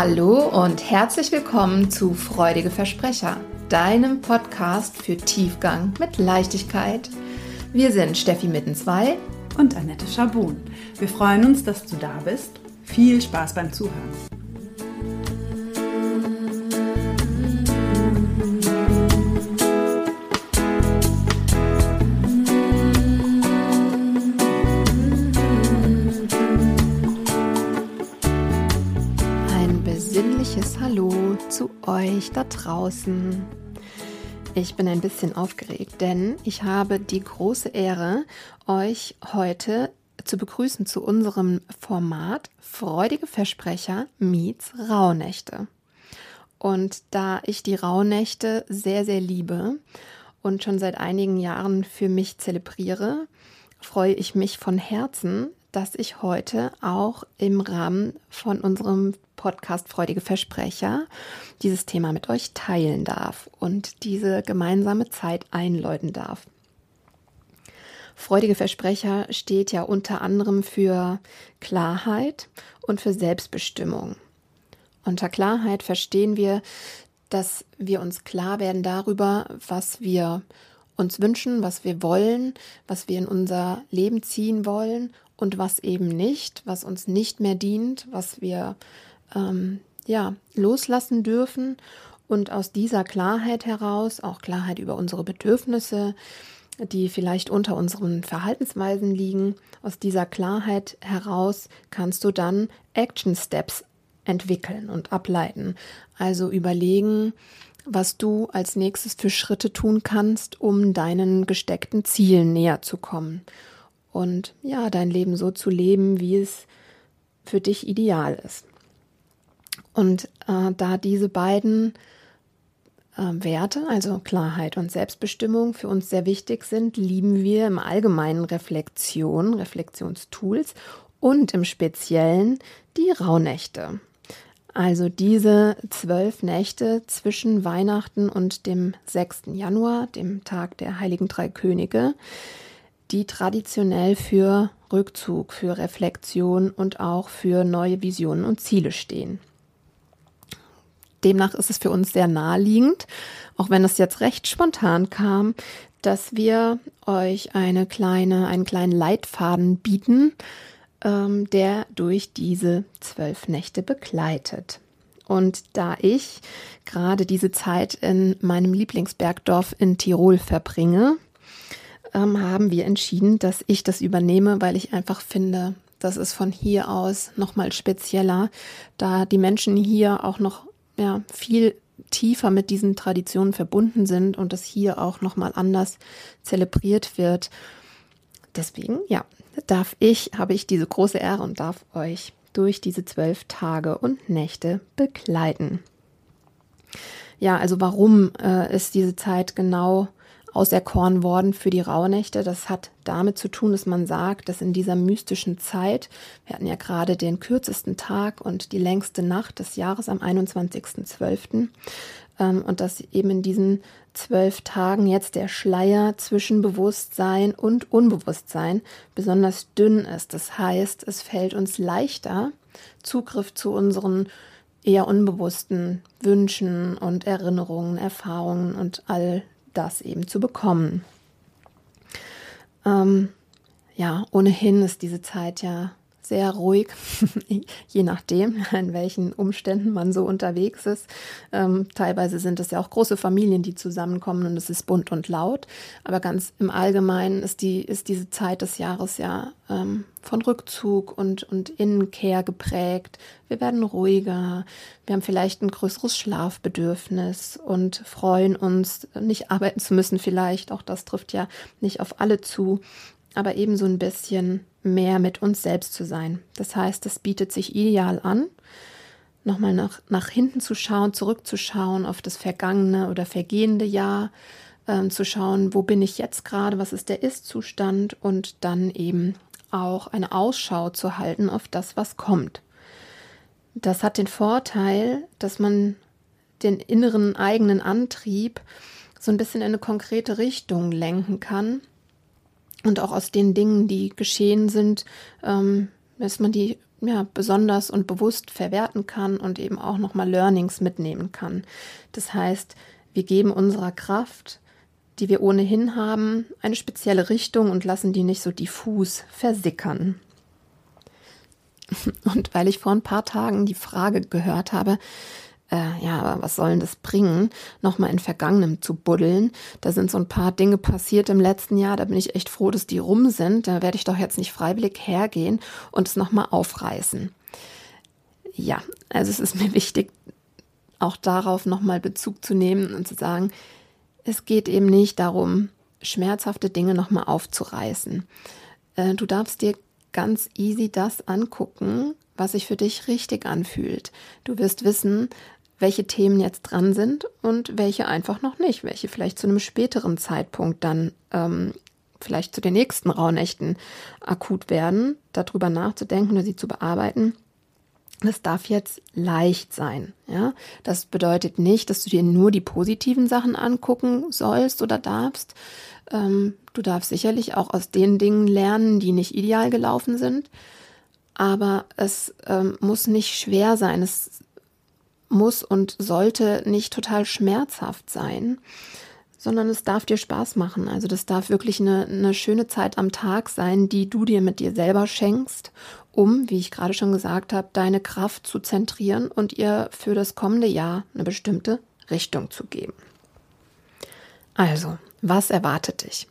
Hallo und herzlich willkommen zu Freudige Versprecher, deinem Podcast für Tiefgang mit Leichtigkeit. Wir sind Steffi Mittenzwei und Annette Schabun. Wir freuen uns, dass du da bist. Viel Spaß beim Zuhören. Euch da draußen. Ich bin ein bisschen aufgeregt, denn ich habe die große Ehre, euch heute zu begrüßen zu unserem Format Freudige Versprecher meets Rauhnächte. Und da ich die Rauhnächte sehr, sehr liebe und schon seit einigen Jahren für mich zelebriere, freue ich mich von Herzen, dass ich heute auch im Rahmen von unserem Podcast Freudige Versprecher dieses Thema mit euch teilen darf und diese gemeinsame Zeit einläuten darf. Freudige Versprecher steht ja unter anderem für Klarheit und für Selbstbestimmung. Unter Klarheit verstehen wir, dass wir uns klar werden darüber, was wir uns wünschen, was wir wollen, was wir in unser Leben ziehen wollen und was eben nicht, was uns nicht mehr dient, was wir ähm, ja, loslassen dürfen und aus dieser Klarheit heraus, auch Klarheit über unsere Bedürfnisse, die vielleicht unter unseren Verhaltensweisen liegen, aus dieser Klarheit heraus kannst du dann Action Steps entwickeln und ableiten. Also überlegen, was du als nächstes für Schritte tun kannst, um deinen gesteckten Zielen näher zu kommen. Und ja, dein Leben so zu leben, wie es für dich ideal ist. Und äh, da diese beiden äh, Werte, also Klarheit und Selbstbestimmung, für uns sehr wichtig sind, lieben wir im Allgemeinen Reflexion, Reflexionstools und im Speziellen die Rauhnächte. Also diese zwölf Nächte zwischen Weihnachten und dem 6. Januar, dem Tag der Heiligen Drei Könige, die traditionell für Rückzug, für Reflexion und auch für neue Visionen und Ziele stehen. Demnach ist es für uns sehr naheliegend, auch wenn es jetzt recht spontan kam, dass wir euch eine kleine, einen kleinen Leitfaden bieten, ähm, der durch diese zwölf Nächte begleitet. Und da ich gerade diese Zeit in meinem Lieblingsbergdorf in Tirol verbringe, ähm, haben wir entschieden, dass ich das übernehme, weil ich einfach finde, das ist von hier aus nochmal spezieller, da die Menschen hier auch noch ja, viel tiefer mit diesen Traditionen verbunden sind und das hier auch nochmal anders zelebriert wird. Deswegen, ja, darf ich, habe ich diese große Ehre und darf euch durch diese zwölf Tage und Nächte begleiten. Ja, also warum äh, ist diese Zeit genau auserkoren worden für die Rauhnächte. Das hat damit zu tun, dass man sagt, dass in dieser mystischen Zeit, wir hatten ja gerade den kürzesten Tag und die längste Nacht des Jahres am 21.12. Ähm, und dass eben in diesen zwölf Tagen jetzt der Schleier zwischen Bewusstsein und Unbewusstsein besonders dünn ist. Das heißt, es fällt uns leichter, Zugriff zu unseren eher unbewussten Wünschen und Erinnerungen, Erfahrungen und all das eben zu bekommen. Ähm, ja, ohnehin ist diese Zeit ja sehr ruhig, je nachdem, in welchen Umständen man so unterwegs ist. Ähm, teilweise sind es ja auch große Familien, die zusammenkommen und es ist bunt und laut. Aber ganz im Allgemeinen ist, die, ist diese Zeit des Jahres ja ähm, von Rückzug und, und Innenkehr geprägt. Wir werden ruhiger, wir haben vielleicht ein größeres Schlafbedürfnis und freuen uns, nicht arbeiten zu müssen vielleicht. Auch das trifft ja nicht auf alle zu aber eben so ein bisschen mehr mit uns selbst zu sein. Das heißt, es bietet sich ideal an, nochmal nach, nach hinten zu schauen, zurückzuschauen auf das vergangene oder vergehende Jahr, äh, zu schauen, wo bin ich jetzt gerade, was ist der Ist-Zustand und dann eben auch eine Ausschau zu halten auf das, was kommt. Das hat den Vorteil, dass man den inneren eigenen Antrieb so ein bisschen in eine konkrete Richtung lenken kann und auch aus den Dingen, die geschehen sind, ähm, dass man die ja, besonders und bewusst verwerten kann und eben auch nochmal Learnings mitnehmen kann. Das heißt, wir geben unserer Kraft, die wir ohnehin haben, eine spezielle Richtung und lassen die nicht so diffus versickern. Und weil ich vor ein paar Tagen die Frage gehört habe, äh, ja, aber was soll denn das bringen, nochmal in Vergangenem zu buddeln? Da sind so ein paar Dinge passiert im letzten Jahr, da bin ich echt froh, dass die rum sind. Da werde ich doch jetzt nicht freiwillig hergehen und es nochmal aufreißen. Ja, also es ist mir wichtig, auch darauf nochmal Bezug zu nehmen und zu sagen, es geht eben nicht darum, schmerzhafte Dinge nochmal aufzureißen. Äh, du darfst dir ganz easy das angucken, was sich für dich richtig anfühlt. Du wirst wissen, welche Themen jetzt dran sind und welche einfach noch nicht, welche vielleicht zu einem späteren Zeitpunkt dann ähm, vielleicht zu den nächsten Rauhnächten akut werden, darüber nachzudenken oder sie zu bearbeiten. Das darf jetzt leicht sein. Ja, das bedeutet nicht, dass du dir nur die positiven Sachen angucken sollst oder darfst. Ähm, du darfst sicherlich auch aus den Dingen lernen, die nicht ideal gelaufen sind. Aber es ähm, muss nicht schwer sein. Es muss und sollte nicht total schmerzhaft sein, sondern es darf dir Spaß machen. Also das darf wirklich eine, eine schöne Zeit am Tag sein, die du dir mit dir selber schenkst, um, wie ich gerade schon gesagt habe, deine Kraft zu zentrieren und ihr für das kommende Jahr eine bestimmte Richtung zu geben. Also, was erwartet dich?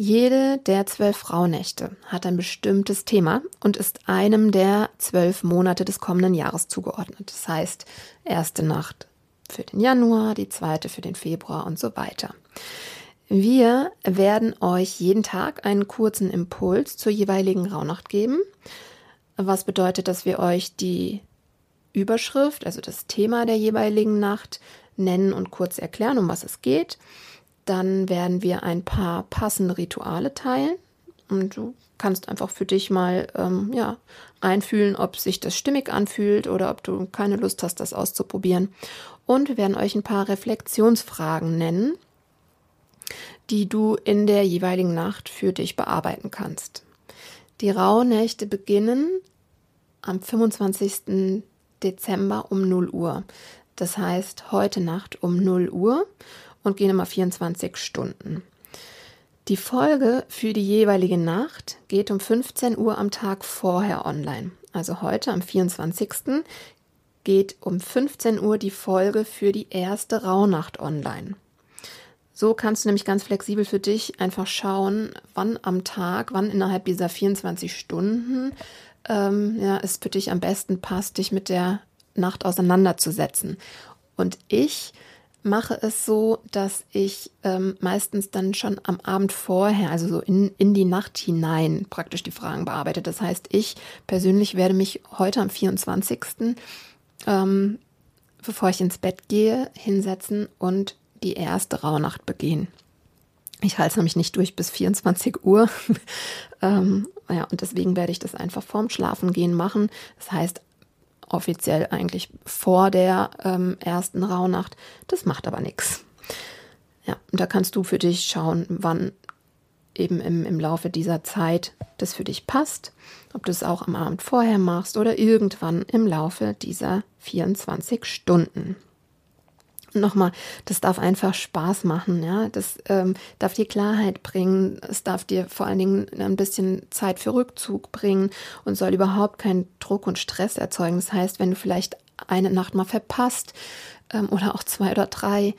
Jede der zwölf Rauhnächte hat ein bestimmtes Thema und ist einem der zwölf Monate des kommenden Jahres zugeordnet. Das heißt, erste Nacht für den Januar, die zweite für den Februar und so weiter. Wir werden euch jeden Tag einen kurzen Impuls zur jeweiligen Rauhnacht geben, was bedeutet, dass wir euch die Überschrift, also das Thema der jeweiligen Nacht, nennen und kurz erklären, um was es geht. Dann werden wir ein paar passende Rituale teilen und du kannst einfach für dich mal ähm, ja, reinfühlen, ob sich das stimmig anfühlt oder ob du keine Lust hast, das auszuprobieren. Und wir werden euch ein paar Reflexionsfragen nennen, die du in der jeweiligen Nacht für dich bearbeiten kannst. Die Rauhnächte beginnen am 25. Dezember um 0 Uhr. Das heißt heute Nacht um 0 Uhr und gehen immer 24 Stunden. Die Folge für die jeweilige Nacht geht um 15 Uhr am Tag vorher online. Also heute am 24. geht um 15 Uhr die Folge für die erste Rauhnacht online. So kannst du nämlich ganz flexibel für dich einfach schauen, wann am Tag, wann innerhalb dieser 24 Stunden ähm, ja, es für dich am besten passt, dich mit der Nacht auseinanderzusetzen. Und ich mache es so, dass ich ähm, meistens dann schon am Abend vorher, also so in, in die Nacht hinein, praktisch die Fragen bearbeite. Das heißt, ich persönlich werde mich heute am 24. Ähm, bevor ich ins Bett gehe, hinsetzen und die erste Rauhnacht begehen. Ich halte es nämlich nicht durch bis 24 Uhr. ähm, ja, und deswegen werde ich das einfach vorm Schlafengehen machen. Das heißt, offiziell eigentlich vor der ähm, ersten Rauhnacht. Das macht aber nichts. Ja, und da kannst du für dich schauen, wann eben im, im Laufe dieser Zeit das für dich passt. Ob du es auch am Abend vorher machst oder irgendwann im Laufe dieser 24 Stunden nochmal, das darf einfach Spaß machen, ja. Das ähm, darf dir Klarheit bringen. Es darf dir vor allen Dingen ein bisschen Zeit für Rückzug bringen und soll überhaupt keinen Druck und Stress erzeugen. Das heißt, wenn du vielleicht eine Nacht mal verpasst ähm, oder auch zwei oder drei,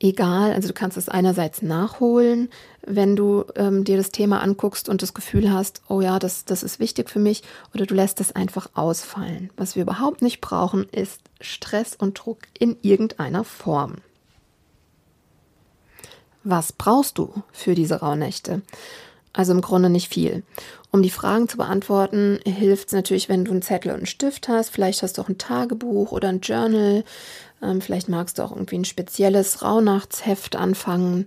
egal. Also du kannst es einerseits nachholen, wenn du ähm, dir das Thema anguckst und das Gefühl hast, oh ja, das, das ist wichtig für mich, oder du lässt es einfach ausfallen. Was wir überhaupt nicht brauchen, ist Stress und Druck in irgendeiner Form. Was brauchst du für diese Rauhnächte? Also im Grunde nicht viel. Um die Fragen zu beantworten, hilft es natürlich, wenn du einen Zettel und einen Stift hast. Vielleicht hast du auch ein Tagebuch oder ein Journal. Ähm, vielleicht magst du auch irgendwie ein spezielles Rauhnachtsheft anfangen.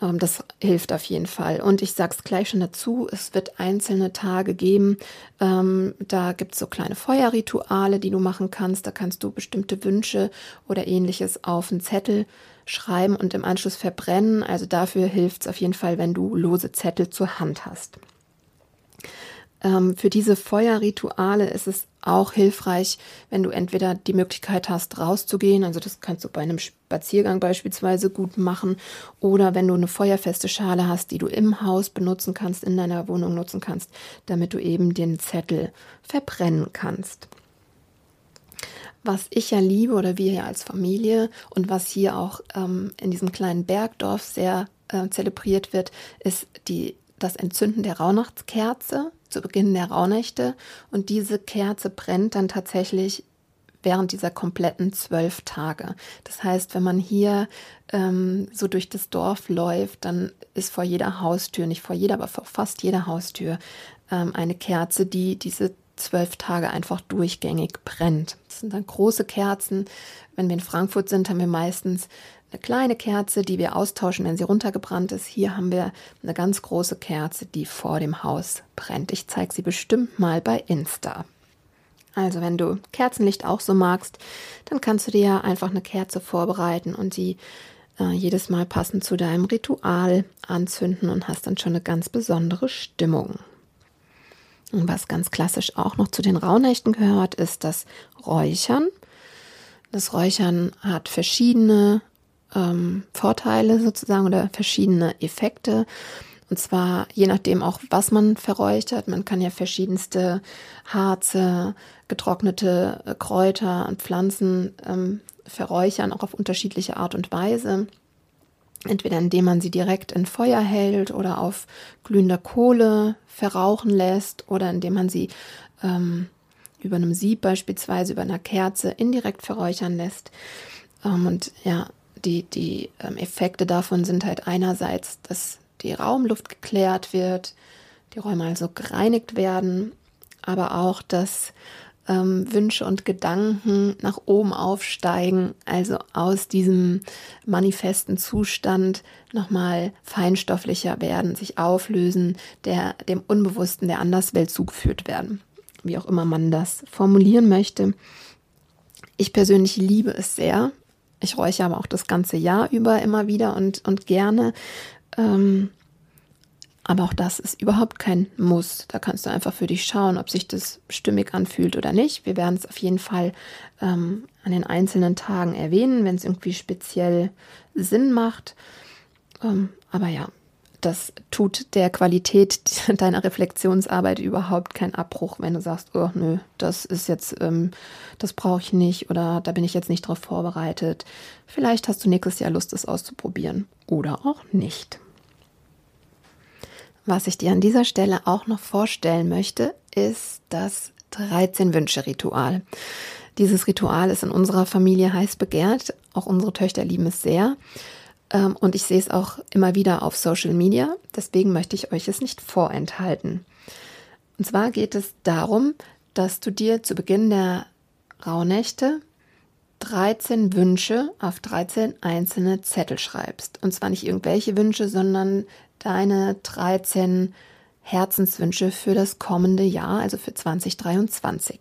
Ähm, das hilft auf jeden Fall. Und ich sag's gleich schon dazu, es wird einzelne Tage geben. Ähm, da gibt's so kleine Feuerrituale, die du machen kannst. Da kannst du bestimmte Wünsche oder ähnliches auf einen Zettel schreiben und im Anschluss verbrennen. Also dafür hilft's auf jeden Fall, wenn du lose Zettel zur Hand hast. Ähm, für diese Feuerrituale ist es auch hilfreich, wenn du entweder die Möglichkeit hast, rauszugehen, also das kannst du bei einem Spaziergang beispielsweise gut machen, oder wenn du eine feuerfeste Schale hast, die du im Haus benutzen kannst, in deiner Wohnung nutzen kannst, damit du eben den Zettel verbrennen kannst. Was ich ja liebe oder wir ja als Familie und was hier auch ähm, in diesem kleinen Bergdorf sehr äh, zelebriert wird, ist die, das Entzünden der Rauhnachtskerze zu Beginn der Rauhnächte. Und diese Kerze brennt dann tatsächlich während dieser kompletten zwölf Tage. Das heißt, wenn man hier ähm, so durch das Dorf läuft, dann ist vor jeder Haustür, nicht vor jeder, aber vor fast jeder Haustür ähm, eine Kerze, die diese zwölf Tage einfach durchgängig brennt. Das sind dann große Kerzen. Wenn wir in Frankfurt sind, haben wir meistens eine kleine Kerze, die wir austauschen, wenn sie runtergebrannt ist. Hier haben wir eine ganz große Kerze, die vor dem Haus brennt. Ich zeige sie bestimmt mal bei Insta. Also wenn du Kerzenlicht auch so magst, dann kannst du dir ja einfach eine Kerze vorbereiten und sie äh, jedes Mal passend zu deinem Ritual anzünden und hast dann schon eine ganz besondere Stimmung. Und was ganz klassisch auch noch zu den Rauhnächten gehört, ist das Räuchern. Das Räuchern hat verschiedene ähm, Vorteile sozusagen oder verschiedene Effekte. Und zwar je nachdem auch, was man verräuchert. Man kann ja verschiedenste Harze, getrocknete äh, Kräuter und Pflanzen ähm, verräuchern, auch auf unterschiedliche Art und Weise. Entweder indem man sie direkt in Feuer hält oder auf glühender Kohle verrauchen lässt oder indem man sie ähm, über einem Sieb beispielsweise, über einer Kerze indirekt verräuchern lässt. Ähm, und ja, die, die ähm, Effekte davon sind halt einerseits, dass die Raumluft geklärt wird, die Räume also gereinigt werden, aber auch, dass ähm, Wünsche und Gedanken nach oben aufsteigen, also aus diesem manifesten Zustand nochmal feinstofflicher werden, sich auflösen, der dem Unbewussten der Anderswelt zugeführt werden, wie auch immer man das formulieren möchte. Ich persönlich liebe es sehr. Ich räuche aber auch das ganze Jahr über immer wieder und, und gerne. Ähm, aber auch das ist überhaupt kein Muss. Da kannst du einfach für dich schauen, ob sich das stimmig anfühlt oder nicht. Wir werden es auf jeden Fall ähm, an den einzelnen Tagen erwähnen, wenn es irgendwie speziell Sinn macht. Ähm, aber ja, das tut der Qualität deiner Reflexionsarbeit überhaupt keinen Abbruch, wenn du sagst, oh nö, das ist jetzt, ähm, das brauche ich nicht oder da bin ich jetzt nicht drauf vorbereitet. Vielleicht hast du nächstes Jahr Lust, es auszuprobieren oder auch nicht. Was ich dir an dieser Stelle auch noch vorstellen möchte, ist das 13-Wünsche-Ritual. Dieses Ritual ist in unserer Familie heiß begehrt. Auch unsere Töchter lieben es sehr. Ähm, und ich sehe es auch immer wieder auf Social Media. Deswegen möchte ich euch es nicht vorenthalten. Und zwar geht es darum, dass du dir zu Beginn der Rauhnächte 13 Wünsche auf 13 einzelne Zettel schreibst. Und zwar nicht irgendwelche Wünsche, sondern deine 13 Herzenswünsche für das kommende Jahr, also für 2023.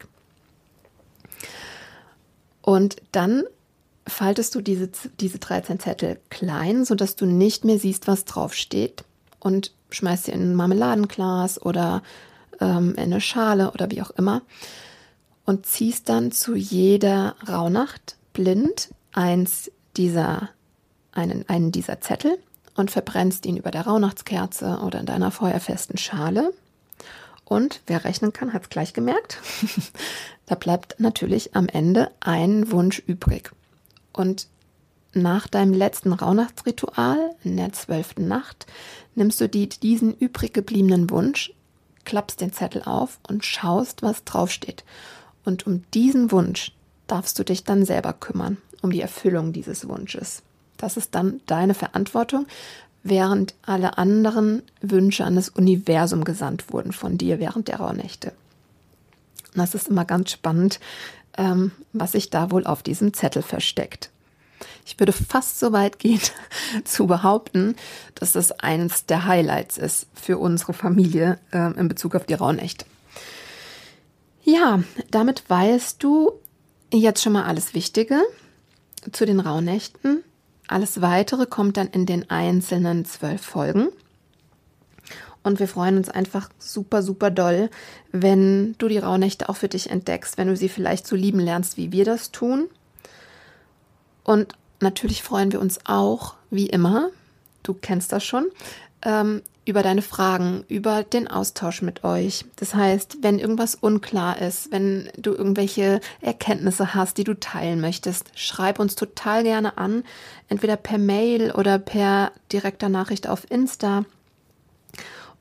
Und dann faltest du diese, diese 13 Zettel klein, sodass du nicht mehr siehst, was draufsteht und schmeißt sie in ein Marmeladenglas oder ähm, in eine Schale oder wie auch immer und ziehst dann zu jeder Rauhnacht blind eins dieser, einen, einen dieser Zettel und verbrennst ihn über der Rauhnachtskerze oder in deiner feuerfesten Schale. Und wer rechnen kann, hat es gleich gemerkt. da bleibt natürlich am Ende ein Wunsch übrig. Und nach deinem letzten Rauhnachtsritual in der zwölften Nacht nimmst du die, diesen übrig gebliebenen Wunsch, klappst den Zettel auf und schaust, was draufsteht. Und um diesen Wunsch darfst du dich dann selber kümmern, um die Erfüllung dieses Wunsches. Das ist dann deine Verantwortung, während alle anderen Wünsche an das Universum gesandt wurden von dir während der Rauhnächte. das ist immer ganz spannend, ähm, was sich da wohl auf diesem Zettel versteckt. Ich würde fast so weit gehen zu behaupten, dass das eines der Highlights ist für unsere Familie äh, in Bezug auf die Rauhnächte. Ja, damit weißt du jetzt schon mal alles Wichtige zu den Rauhnächten. Alles weitere kommt dann in den einzelnen zwölf Folgen. Und wir freuen uns einfach super, super doll, wenn du die Rauhnächte auch für dich entdeckst, wenn du sie vielleicht so lieben lernst, wie wir das tun. Und natürlich freuen wir uns auch, wie immer, du kennst das schon, ähm, über deine Fragen, über den Austausch mit euch. Das heißt, wenn irgendwas unklar ist, wenn du irgendwelche Erkenntnisse hast, die du teilen möchtest, schreib uns total gerne an, entweder per Mail oder per direkter Nachricht auf Insta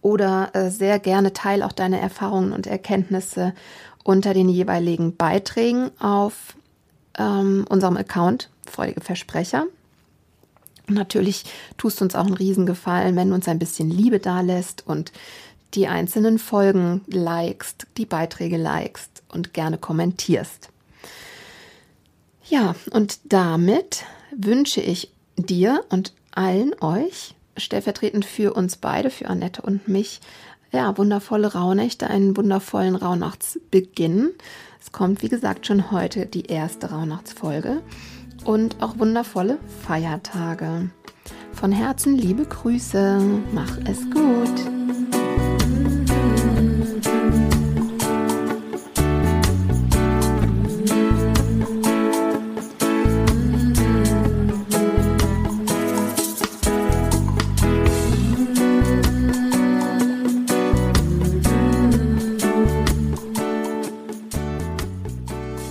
oder äh, sehr gerne teil auch deine Erfahrungen und Erkenntnisse unter den jeweiligen Beiträgen auf ähm, unserem Account Freudige Versprecher. Und natürlich tust du uns auch einen Riesengefallen, wenn du uns ein bisschen Liebe da lässt und die einzelnen Folgen likest, die Beiträge likest und gerne kommentierst. Ja, und damit wünsche ich dir und allen euch stellvertretend für uns beide, für Annette und mich, ja, wundervolle Rauhnächte, einen wundervollen Rauhnachtsbeginn. Es kommt, wie gesagt, schon heute die erste Rauhnachtsfolge und auch wundervolle Feiertage. Von Herzen liebe Grüße, mach es gut.